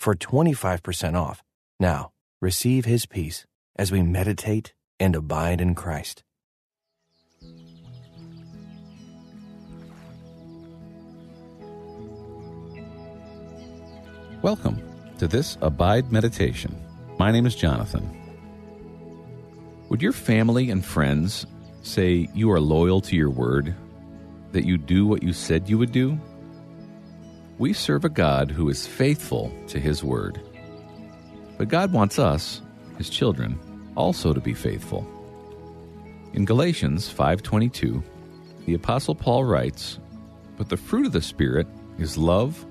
for 25% off. Now, receive his peace as we meditate and abide in Christ. Welcome to this Abide Meditation. My name is Johnathon. Would your family and friends say you are loyal to your word, that you do what you said you would do? We serve a God who is faithful to his word. But God wants us, his children, also to be faithful. In Galatians 5:22, the apostle Paul writes, "But the fruit of the spirit is love,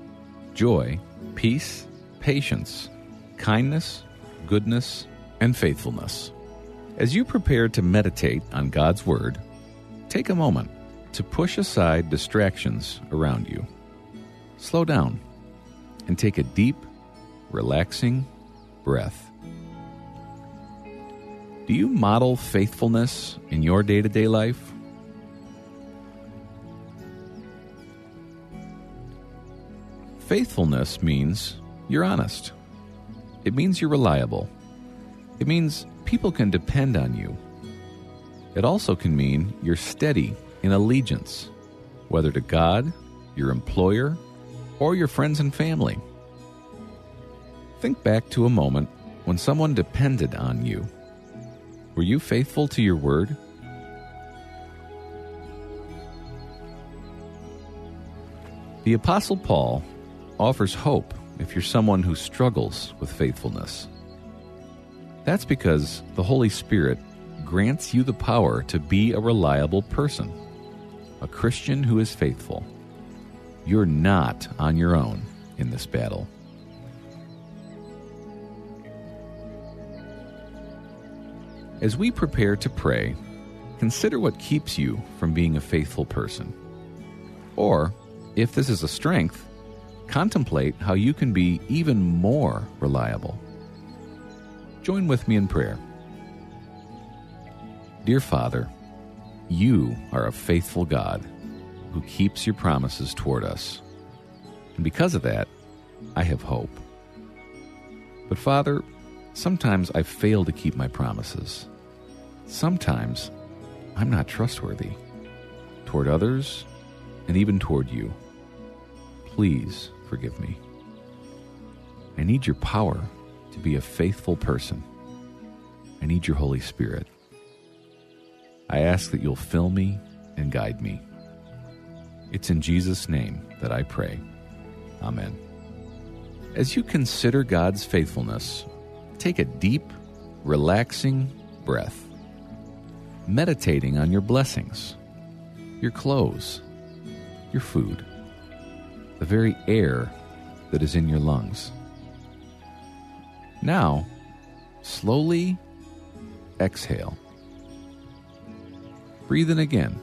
joy, peace, patience, kindness, goodness, and faithfulness." As you prepare to meditate on God's word, take a moment to push aside distractions around you slow down and take a deep, relaxing breath. Do you model faithfulness in your day to day life? Faithfulness means you're honest. It means you're reliable. It means people can depend on you. It also can mean you're steady in allegiance, whether to God, your employer, or your friends and family. Think back to a moment when someone depended on you. Were you faithful to your word? The Apostle Paul offers hope if you're someone who struggles with faithfulness. That's because the Holy Spirit grants you the power to be a reliable person, a Christian who is faithful. You're not on your own in this battle. As we prepare to pray, consider what keeps you from being a faithful person. Or, if this is a strength, contemplate how you can be even more reliable. Join with me in prayer. Dear Father, you are a faithful God who keeps your promises toward us. And because of that, I have hope. But Father, sometimes I fail to keep my promises. Sometimes I'm not trustworthy toward others and even toward you. Please forgive me. I need your power to be a faithful person. I need your Holy Spirit. I ask that you'll fill me and guide me. It's in Jesus' name that I pray. Amen. As you consider God's faithfulness, take a deep, relaxing breath, meditating on your blessings, your clothes, your food, the very air that is in your lungs. Now, slowly exhale. Breathe in again,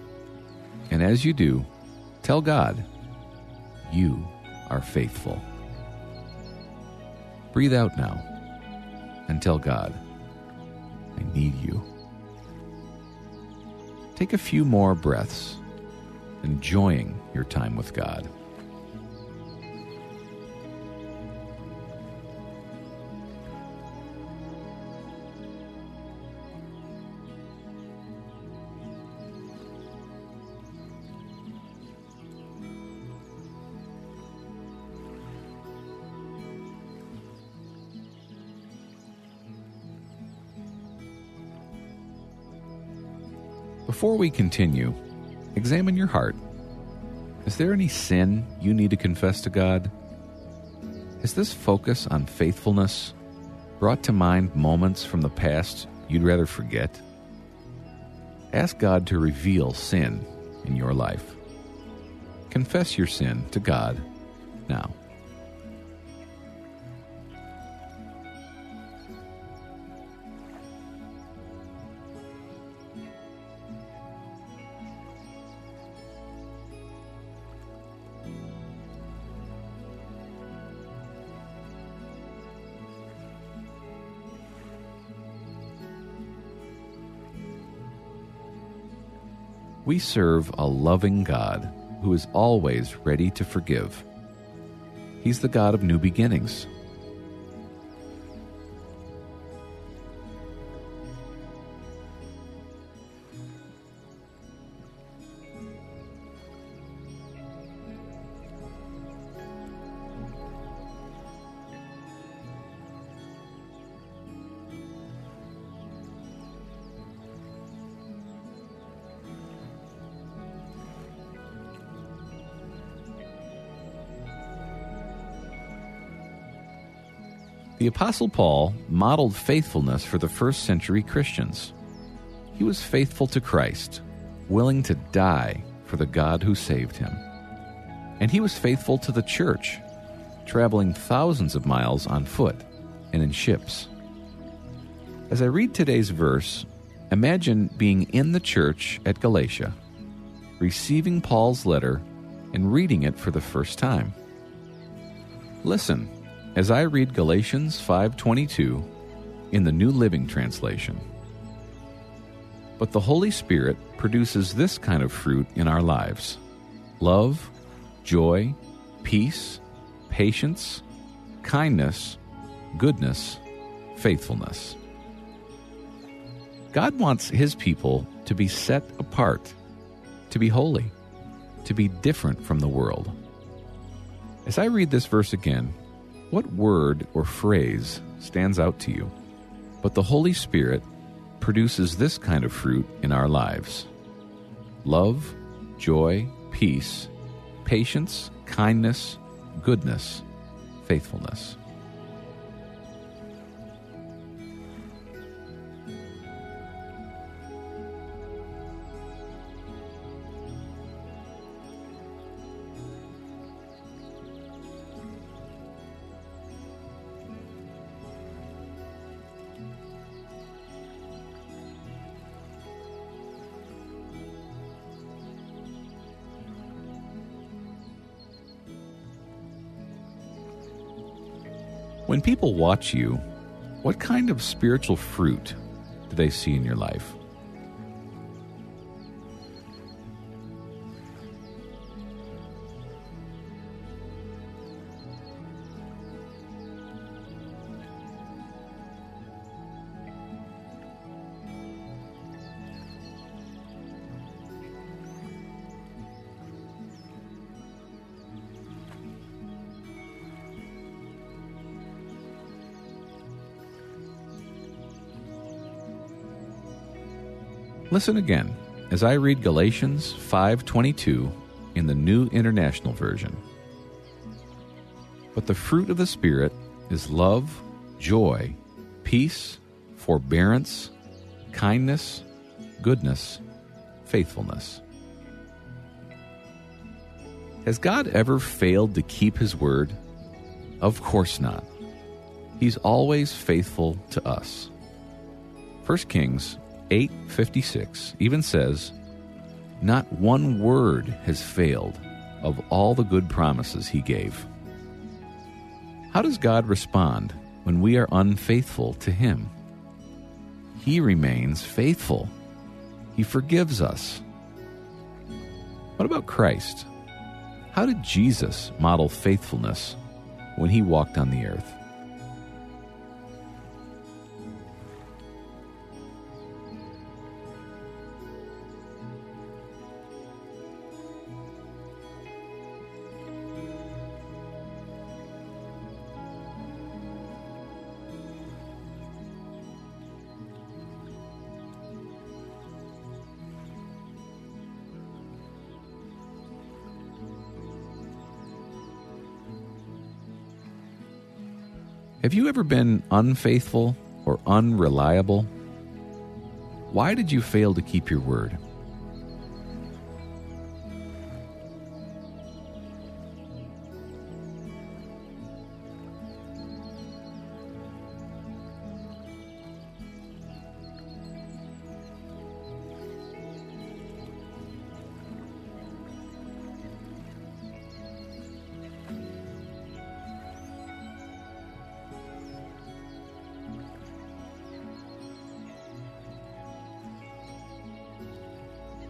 and as you do, Tell God, you are faithful. Breathe out now and tell God, I need you. Take a few more breaths, enjoying your time with God. Before we continue, examine your heart. Is there any sin you need to confess to God? Has this focus on faithfulness brought to mind moments from the past you'd rather forget? Ask God to reveal sin in your life. Confess your sin to God now. We serve a loving God who is always ready to forgive. He's the God of new beginnings. The Apostle Paul modeled faithfulness for the first century Christians. He was faithful to Christ, willing to die for the God who saved him. And he was faithful to the church, traveling thousands of miles on foot and in ships. As I read today's verse, imagine being in the church at Galatia, receiving Paul's letter, and reading it for the first time. Listen as I read Galatians 5:22 in the New Living Translation. But the Holy Spirit produces this kind of fruit in our lives: love, joy, peace, patience, kindness, goodness, faithfulness. God wants his people to be set apart, to be holy, to be different from the world. As I read this verse again, what word or phrase stands out to you? But the Holy Spirit produces this kind of fruit in our lives love, joy, peace, patience, kindness, goodness, faithfulness. When people watch you, what kind of spiritual fruit do they see in your life? Listen again as I read Galatians 5:22 in the New International Version. But the fruit of the spirit is love, joy, peace, forbearance, kindness, goodness, faithfulness. Has God ever failed to keep his word? Of course not. He's always faithful to us. 1 Kings 8:56 even says, "Not one word has failed of all the good promises he gave." How does God respond when we are unfaithful to him? He remains faithful. He forgives us. What about Christ? How did Jesus model faithfulness when he walked on the earth? Have you ever been unfaithful or unreliable? Why did you fail to keep your word?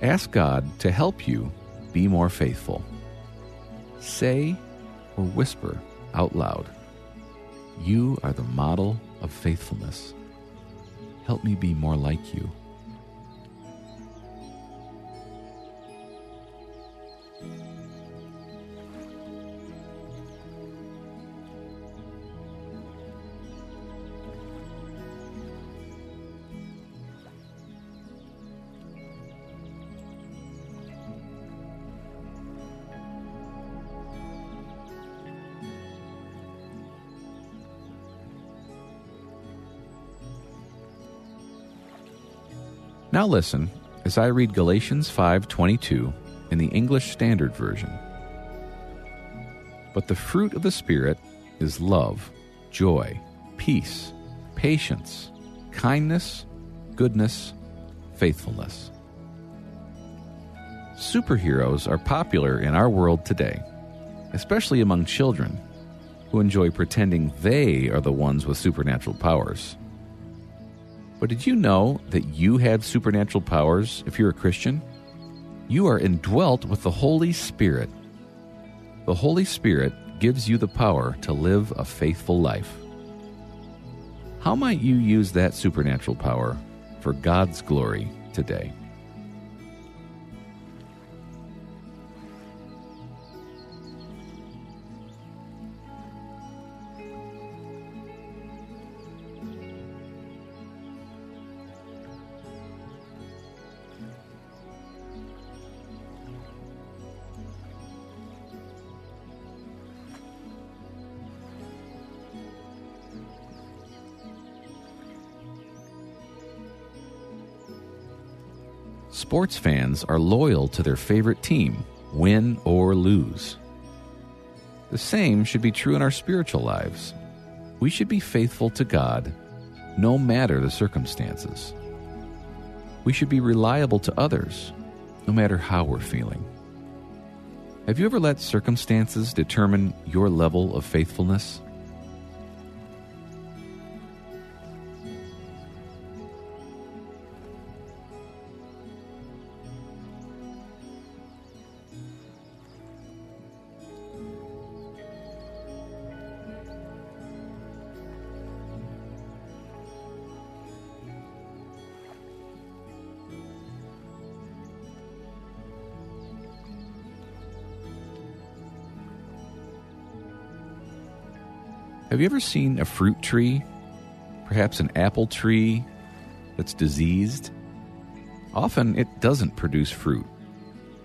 Ask God to help you be more faithful. Say or whisper out loud, You are the model of faithfulness. Help me be more like you. Now listen as I read Galatians 5:22 in the English Standard Version. But the fruit of the spirit is love, joy, peace, patience, kindness, goodness, faithfulness. Superheroes are popular in our world today, especially among children who enjoy pretending they are the ones with supernatural powers. But did you know that you have supernatural powers if you're a Christian? You are indwelt with the Holy Spirit. The Holy Spirit gives you the power to live a faithful life. How might you use that supernatural power for God's glory today? Sports fans are loyal to their favorite team, win or lose. The same should be true in our spiritual lives. We should be faithful to God no matter the circumstances. We should be reliable to others no matter how we're feeling. Have you ever let circumstances determine your level of faithfulness? Have you ever seen a fruit tree? Perhaps an apple tree that's diseased? Often it doesn't produce fruit.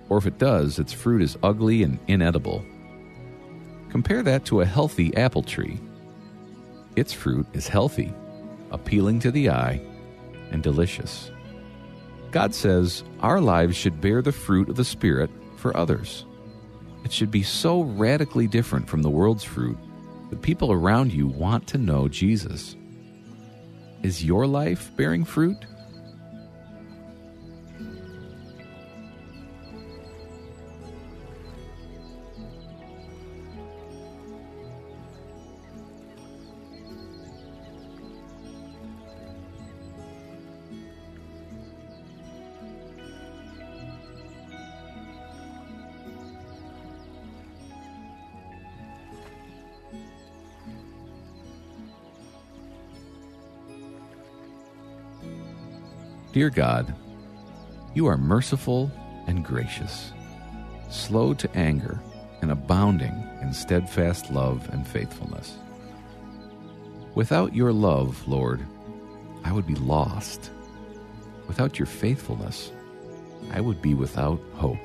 Or if it does, its fruit is ugly and inedible. Compare that to a healthy apple tree. Its fruit is healthy, appealing to the eye, and delicious. God says our lives should bear the fruit of the Spirit for others. It should be so radically different from the world's fruit the people around you want to know Jesus. Is your life bearing fruit? Dear God, you are merciful and gracious, slow to anger, and abounding in steadfast love and faithfulness. Without your love, Lord, I would be lost. Without your faithfulness, I would be without hope.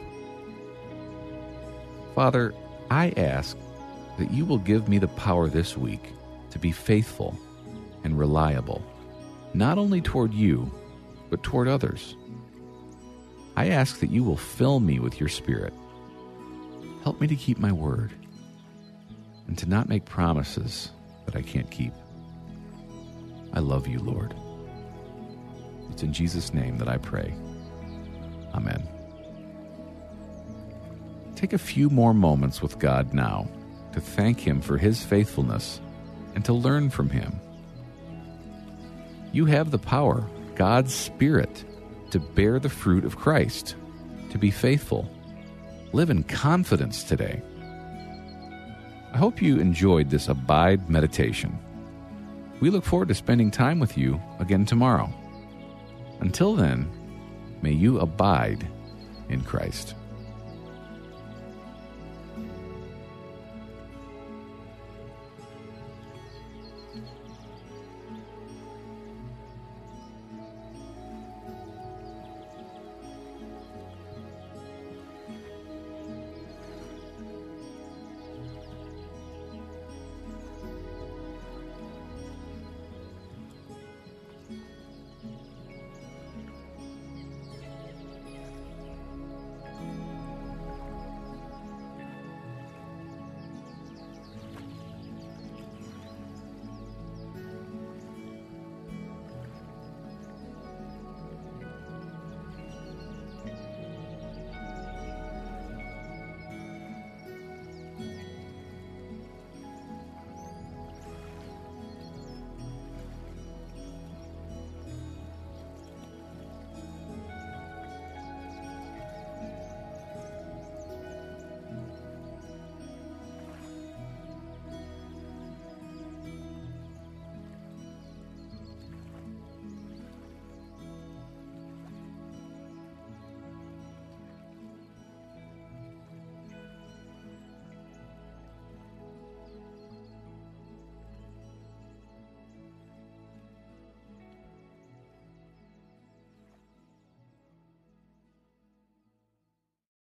Father, I ask that you will give me the power this week to be faithful and reliable, not only toward you but toward others. I ask that you will fill me with your Spirit. Help me to keep my word and to not make promises that I can't keep. I love you, Lord. It's in Jesus' name that I pray. Amen. Take a few more moments with God now to thank Him for His faithfulness and to learn from Him. You have the power God's Spirit to bear the fruit of Christ to be faithful. Live in confidence today. I hope you enjoyed this Abide meditation. We look forward to spending time with you again tomorrow. Until then, may you abide in Christ.